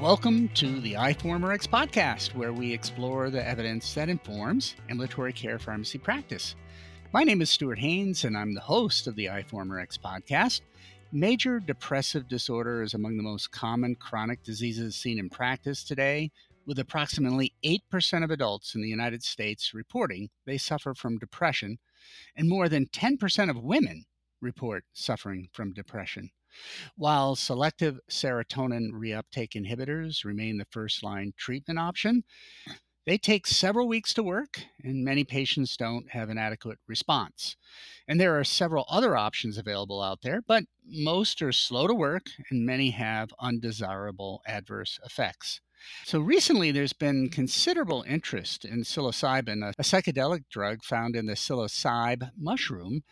welcome to the iForumRx podcast, where we explore the evidence that informs ambulatory care pharmacy practice. My name is Stuart Haines, and I'm the host of the iForumRx podcast. Major depressive disorder is among the most common chronic diseases seen in practice today, with approximately 8% of adults in the United States reporting they suffer from depression, and more than 10% of women report suffering from depression. While selective serotonin reuptake inhibitors remain the first line treatment option, they take several weeks to work, and many patients don't have an adequate response. And there are several other options available out there, but most are slow to work, and many have undesirable adverse effects. So recently, there's been considerable interest in psilocybin, a, psychedelic drug found in the psilocybe mushroom,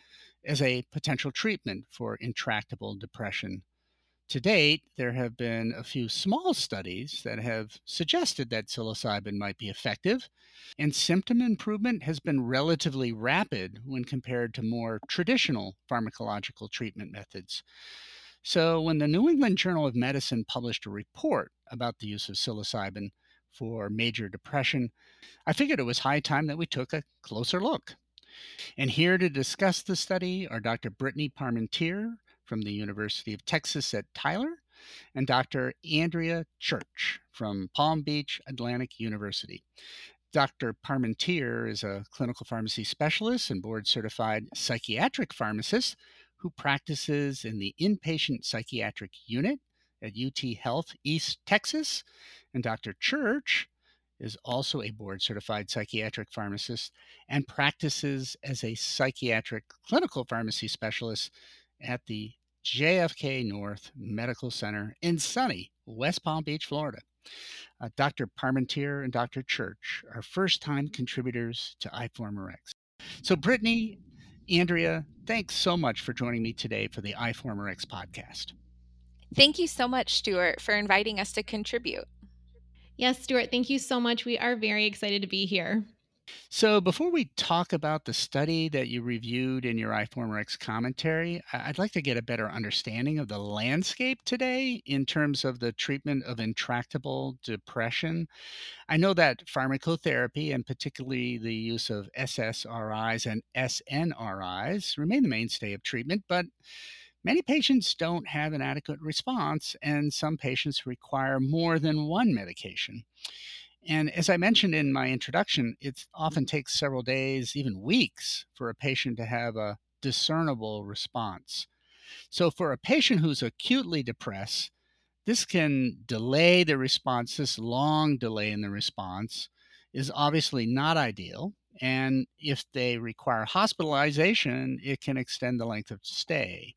as a potential treatment for intractable depression. To date, there have been a few small studies that have suggested that psilocybin might be effective, and symptom improvement has been relatively rapid when compared to more traditional pharmacological treatment methods. So, when the New England Journal of Medicine published a report about the use of psilocybin for major depression, I figured it was high time that we took a closer look. And here to discuss the study are Dr. Brittany Parmentier from the University of Texas at Tyler and Dr. Andria Church from Palm Beach Atlantic University. Dr. Parmentier is a clinical pharmacy specialist and board certified psychiatric pharmacist who practices in the inpatient psychiatric unit at UT Health East Texas. And Dr. Church is also a board certified psychiatric pharmacist and practices as a psychiatric clinical pharmacy specialist at the JFK North Medical Center in sunny West Palm Beach, Florida. Uh, Dr. Parmentier and Dr. Church are first time contributors to iForumRx. So, Brittany, Andria, thanks so much for joining me today for the iForumRx podcast. Thank you so much, Stuart, for inviting us to contribute. Yes, Stuart, thank you so much. We are very excited to be here. So, before we talk about the study that you reviewed in your iForumRx commentary, I'd like to get a better understanding of the landscape today in terms of the treatment of intractable depression. I know that pharmacotherapy, and particularly the use of SSRIs and SNRIs, remain the mainstay of treatment, but Many patients don't have an adequate response, and some patients require more than one medication. And as I mentioned in my introduction, it often takes several days, even weeks, for a patient to have a discernible response. So, for a patient who's acutely depressed, this can delay the response. This long delay in the response is obviously not ideal. And if they require hospitalization, it can extend the length of stay.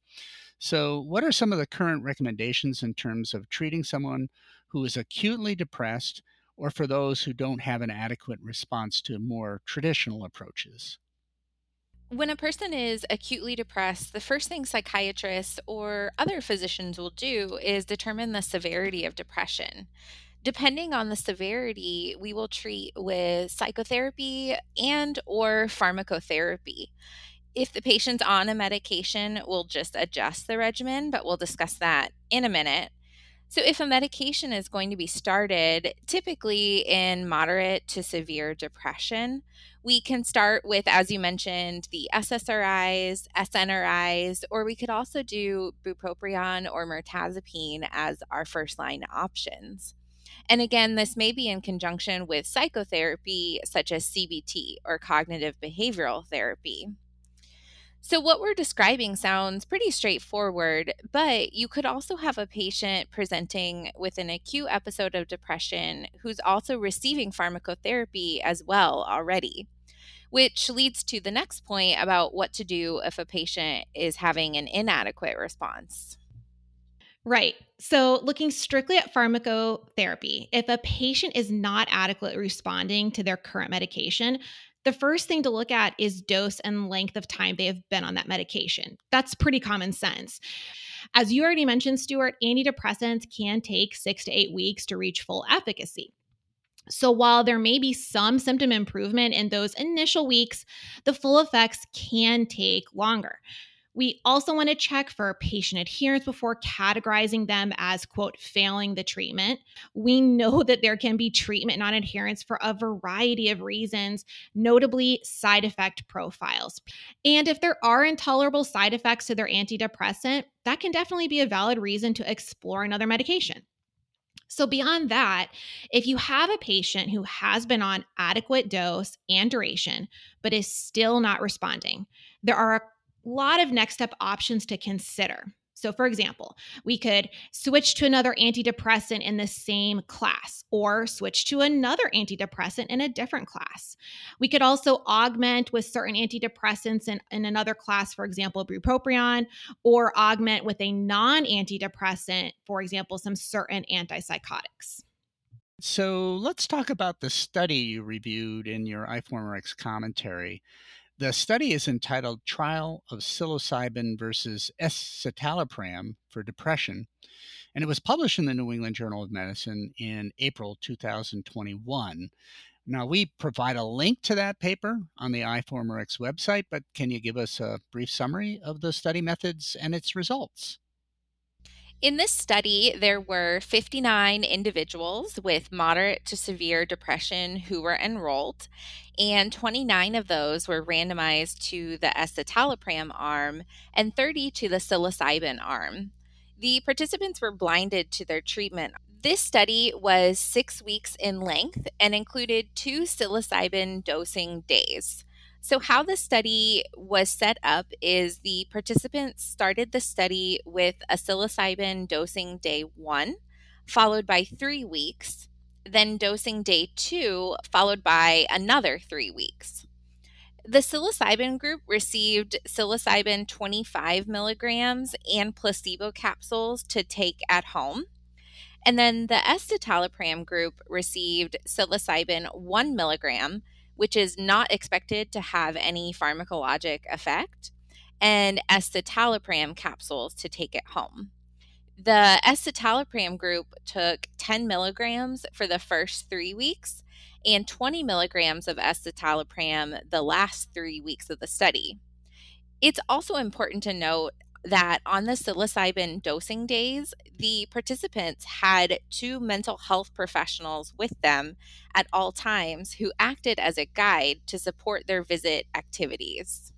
So, what are some of the current recommendations in terms of treating someone who is acutely depressed or for those who don't have an adequate response to more traditional approaches? When a person is acutely depressed, the first thing psychiatrists or other physicians will do is determine the severity of depression. Depending on the severity, we will treat with psychotherapy and or pharmacotherapy. If the patient's on a medication, we'll just adjust the regimen, but we'll discuss that in a minute. So, if a medication is going to be started, typically in moderate to severe depression, we can start with, as you mentioned, the SSRIs, SNRIs, or we could also do bupropion or mirtazapine as our first line options. And again, this may be in conjunction with psychotherapy, such as CBT or cognitive behavioral therapy. So, what we're describing sounds pretty straightforward, but you could also have a patient presenting with an acute episode of depression who's also receiving pharmacotherapy as well already, which leads to the next point about what to do if a patient is having an inadequate response. Right. So, looking strictly at pharmacotherapy, if a patient is not adequately responding to their current medication, the first thing to look at is dose and length of time they have been on that medication. That's pretty common sense. As you already mentioned, Stuart, antidepressants can take six to eight weeks to reach full efficacy. So, while there may be some symptom improvement in those initial weeks, the full effects can take longer. We also want to check for patient adherence before categorizing them as, quote, failing the treatment. We know that there can be treatment non adherence for a variety of reasons, notably side effect profiles. And if there are intolerable side effects to their antidepressant, that can definitely be a valid reason to explore another medication. So, beyond that, if you have a patient who has been on adequate dose and duration, but is still not responding, there are a lot of next step options to consider. So, for example, we could switch to another antidepressant in the same class or switch to another antidepressant in a different class. We could also augment with certain antidepressants in, in another class, for example, bupropion, or augment with a non antidepressant, for example, some certain antipsychotics. So, let's talk about the study you reviewed in your iForumRx commentary. The study is entitled Trial of Psilocybin versus Escitalopram for Depression, and it was published in the New England Journal of Medicine in April 2021. Now, we provide a link to that paper on the iForumRx website, but can you give us a brief summary of the study methods and its results? In this study, there were 59 individuals with moderate to severe depression who were enrolled, and 29 of those were randomized to the escitalopram arm and 30 to the psilocybin arm. The participants were blinded to their treatment. This study was six weeks in length and included two psilocybin dosing days. So, how the study was set up is the participants started the study with a psilocybin dosing day one, followed by three weeks, then dosing day two, followed by another three weeks. The psilocybin group received psilocybin 25 milligrams and placebo capsules to take at home. And then the escitalopram group received psilocybin 1 milligram which is not expected to have any pharmacologic effect, and escitalopram capsules to take it home. The escitalopram group took 10 milligrams for the first three weeks and 20 milligrams of escitalopram the last three weeks of the study. It's also important to note that on the psilocybin dosing days, the participants had two mental health professionals with them at all times who acted as a guide to support their visit activities.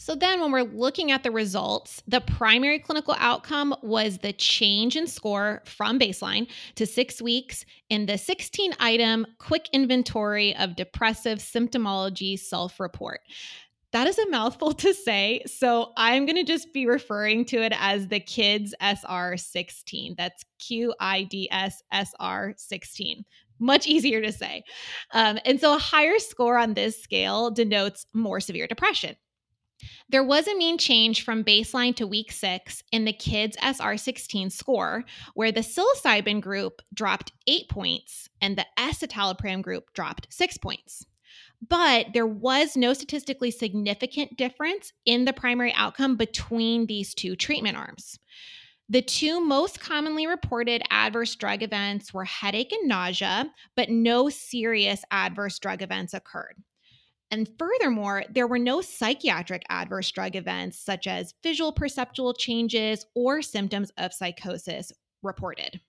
So, then when we're looking at the results, the primary clinical outcome was the change in score from baseline to six weeks in the 16 item quick inventory of depressive symptomology self report. That is a mouthful to say. So I'm going to just be referring to it as the QIDS SR 16. That's Q I D S S R 16. Much easier to say. Um, and so a higher score on this scale denotes more severe depression. There was a mean change from baseline to week six in the QIDS SR16 score, where the psilocybin group dropped eight points and the escitalopram group dropped six points but there was no statistically significant difference in the primary outcome between these two treatment arms. The two most commonly reported adverse drug events were headache and nausea, but no serious adverse drug events occurred. And furthermore, there were no psychiatric adverse drug events such as visual perceptual changes or symptoms of psychosis reported.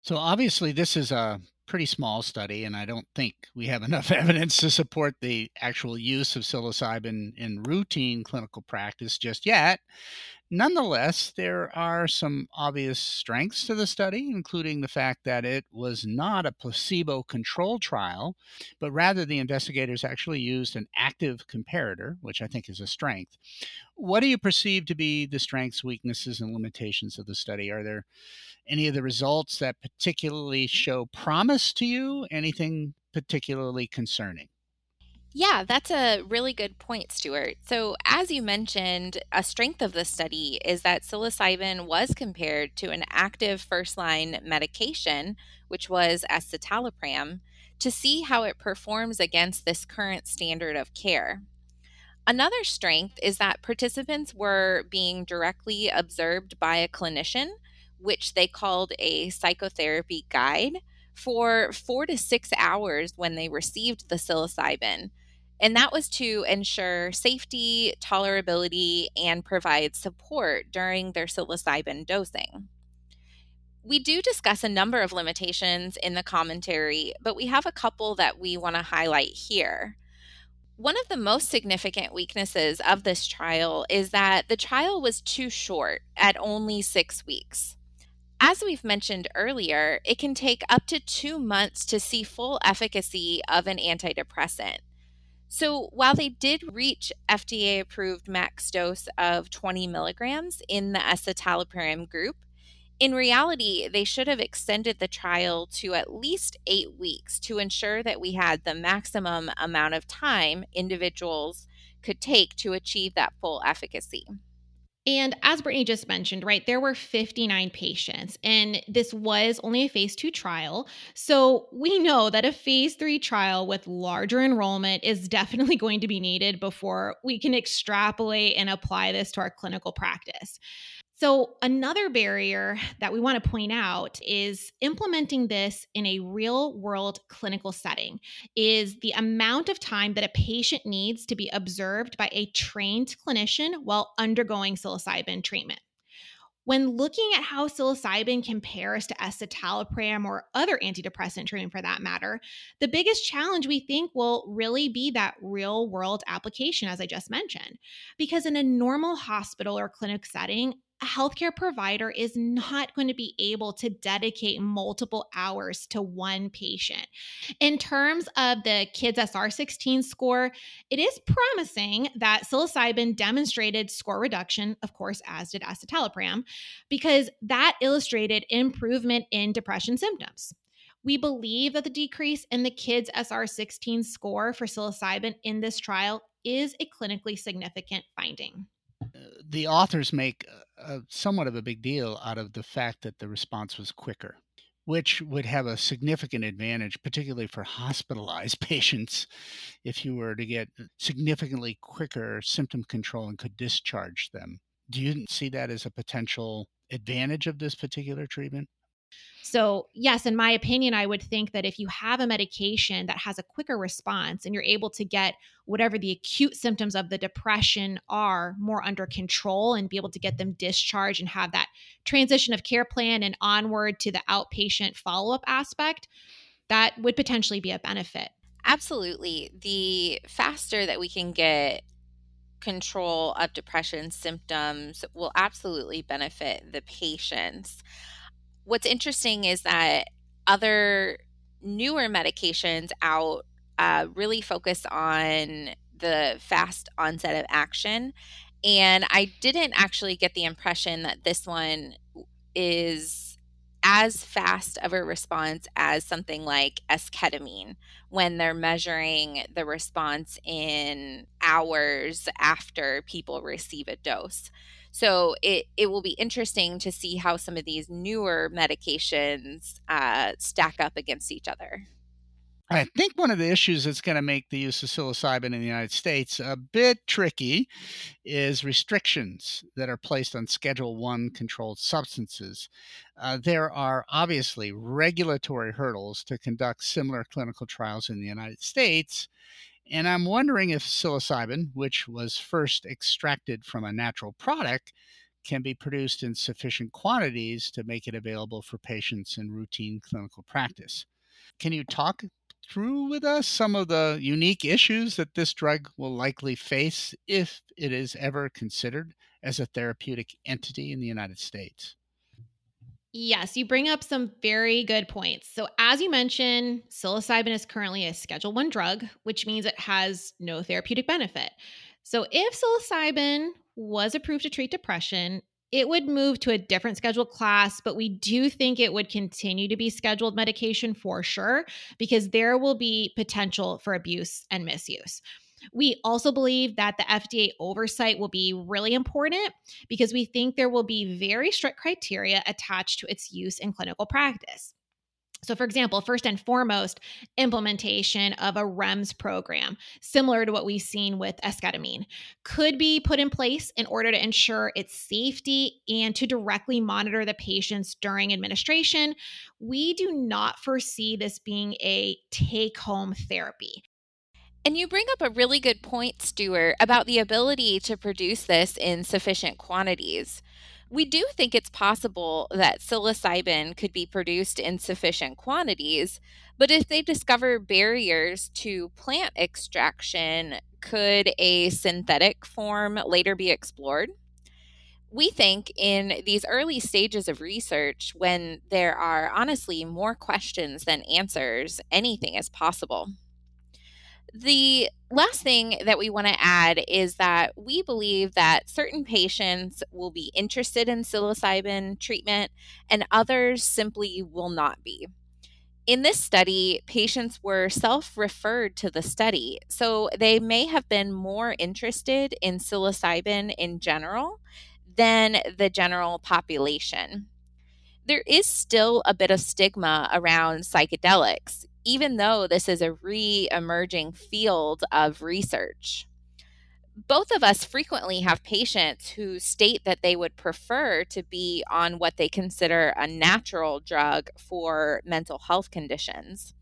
So, obviously, this is a pretty small study, and I don't think we have enough evidence to support the actual use of psilocybin in routine clinical practice just yet. Nonetheless, there are some obvious strengths to the study, including the fact that it was not a placebo controlled trial, but rather the investigators actually used an active comparator, which I think is a strength. What do you perceive to be the strengths, weaknesses, and limitations of the study? Are there any of the results that particularly mm-hmm. show promise to you? Anything particularly concerning? Yeah, that's a really good point, Stuart. So, as you mentioned, a strength of the study is that psilocybin was compared to an active first line medication, which was escitalopram, to see how it performs against this current standard of care. Another strength is that participants were being directly observed by a clinician which they called a psychotherapy guide, for four to six hours when they received the psilocybin. And that was to ensure safety, tolerability, and provide support during their psilocybin dosing. We do discuss a number of limitations in the commentary, but we have a couple that we want to highlight here. One of the most significant weaknesses of this trial is that the trial was too short at only six weeks. As we've mentioned earlier, it can take up to two months to see full efficacy of an antidepressant. So, while they did reach FDA approved max dose of 20 milligrams in the escitalopram group, in reality, they should have extended the trial to at least eight weeks to ensure that we had the maximum amount of time individuals could take to achieve that full efficacy. And as Brittany just mentioned, right, there were 59 patients, and this was only a phase two trial. So we know that a phase three trial with larger enrollment is definitely going to be needed before we can extrapolate and apply this to our clinical practice. So, another barrier that we want to point out is implementing this in a real world clinical setting is the amount of time that a patient needs to be observed by a trained clinician while undergoing psilocybin treatment. When looking at how psilocybin compares to escitalopram or other antidepressant treatment for that matter, the biggest challenge we think will really be that real world application, as I just mentioned. Because in a normal hospital or clinic setting, a healthcare provider is not going to be able to dedicate multiple hours to one patient. In terms of the QIDS SR16 score, it is promising that psilocybin demonstrated score reduction, of course, as did escitalopram, because that illustrated improvement in depression symptoms. We believe that the decrease in the QIDS SR16 score for psilocybin in this trial is a clinically significant finding uh, the authors make uh, a, somewhat of a big deal out of the fact that the response was quicker, which would have a significant advantage, particularly for hospitalized patients, if you were to get significantly quicker symptom control and could discharge them. Do you see that as a potential advantage of this particular treatment? So, yes, in my opinion, I would think that if you have a medication that has a quicker response and you're able to get whatever the acute symptoms of the depression are more under control and be able to get them discharged and have that transition of care plan and onward to the outpatient follow up aspect, that would potentially be a benefit. Absolutely. The faster that we can get control of depression symptoms will absolutely benefit the patients what's interesting is that other newer medications out uh, really focus on the fast onset of action. And I didn't actually get the impression that this one is as fast of a response as something like esketamine when they're measuring the response in hours after people receive a dose. So it, it will be interesting to see how some of these newer medications uh, stack up against each other. I think one of the issues that's going to make the use of psilocybin in the United States a bit tricky is restrictions that are placed on Schedule One controlled substances. Uh, there are obviously regulatory hurdles to conduct similar clinical trials in the United States, and I'm wondering if psilocybin, which was first extracted from a natural product, can be produced in sufficient quantities to make it available for patients in routine clinical practice. Can you talk through with us some of the unique issues that this drug will likely face if it is ever considered as a therapeutic entity in the United States? Yes, you bring up some very good points. So, as you mentioned, psilocybin is currently a Schedule 1 drug, which means it has no therapeutic benefit. So, if psilocybin was approved to treat depression, it would move to a different scheduled class, but we do think it would continue to be scheduled medication for sure, because there will be potential for abuse and misuse. We also believe that the FDA oversight will be really important because we think there will be very strict criteria attached to its use in clinical practice. So, for example, first and foremost, implementation of a REMS program, similar to what we've seen with esketamine, could be put in place in order to ensure its safety and to directly monitor the patients during administration. We do not foresee this being a take home therapy. And you bring up a really good point, Stuart, about the ability to produce this in sufficient quantities. We do think it's possible that psilocybin could be produced in sufficient quantities, but if they discover barriers to plant extraction, could a synthetic form later be explored? We think in these early stages of research, when there are honestly more questions than answers, anything is possible. The last thing that we want to add is that we believe that certain patients will be interested in psilocybin treatment and others simply will not be. In this study, patients were self referred to the study, so they may have been more interested in psilocybin in general than the general population. There is still a bit of stigma around psychedelics even though this is a re emerging field of research. Both of us frequently have patients who state that they would prefer to be on what they consider a natural drug for mental health conditions.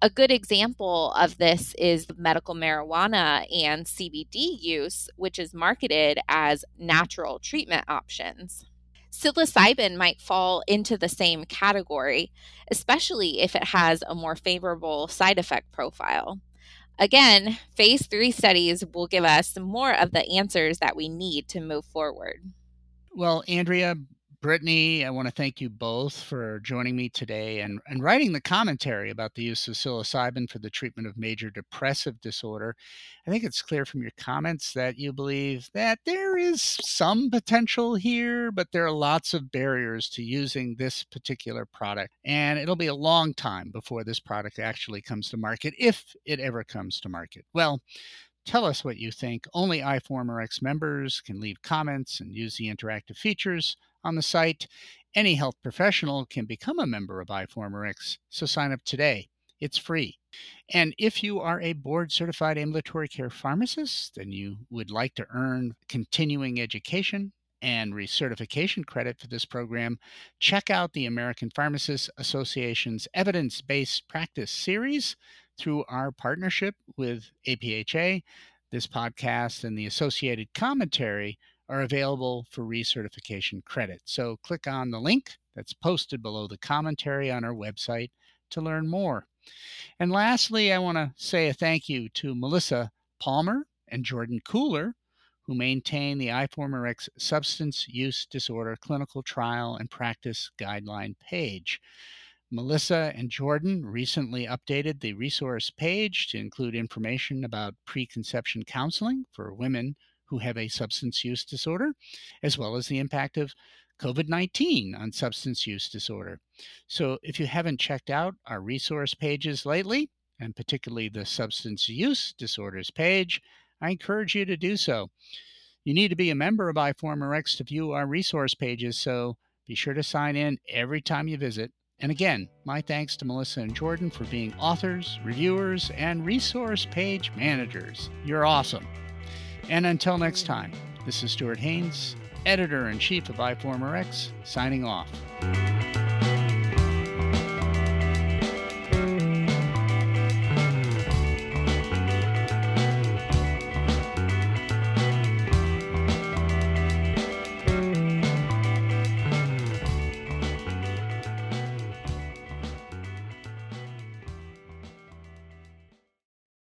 A good example of this is medical marijuana and CBD use, which is marketed as natural treatment options psilocybin might fall into the same category, especially if it has a more favorable side effect profile. Again, phase three studies will give us more of the answers that we need to move forward. Well, Andria, Brittany, I want to thank you both for joining me today and, and writing the commentary about the use of psilocybin for the treatment of major depressive disorder. I think it's clear from your comments that you believe that there is some potential here, but there are lots of barriers to using this particular product. And it'll be a long time before this product actually comes to market, if it ever comes to market. Well, Tell us what you think. Only iForumRx members can leave comments and use the interactive features on the site. Any health professional can become a member of iForumRx, so sign up today. It's free. And if you are a board certified ambulatory care pharmacist and you would like to earn continuing education and recertification credit for this program, check out the American Pharmacists Association's evidence based practice series through our partnership with APHA. This podcast and the associated commentary are available for recertification credit. So click on the link that's posted below the commentary on our website to learn more. And lastly, I want to say a thank you to Melissa Palmer and Jordan Cooler, who maintain the iForumRx Substance Use Disorder Clinical Trial and Practice Guideline page. Melissa and Jordan recently updated the resource page to include information about preconception counseling for women who have a substance use disorder, as well as the impact of COVID 19 on substance use disorder. So, if you haven't checked out our resource pages lately, and particularly the substance use disorders page, I encourage you to do so. You need to be a member of iForumRx to view our resource pages, so be sure to sign in every time you visit. And again, my thanks to Melissa and Jordan for being authors, reviewers, and resource page managers. You're awesome. And until next time, this is Stuart Haines, editor in chief of iForumRx, signing off.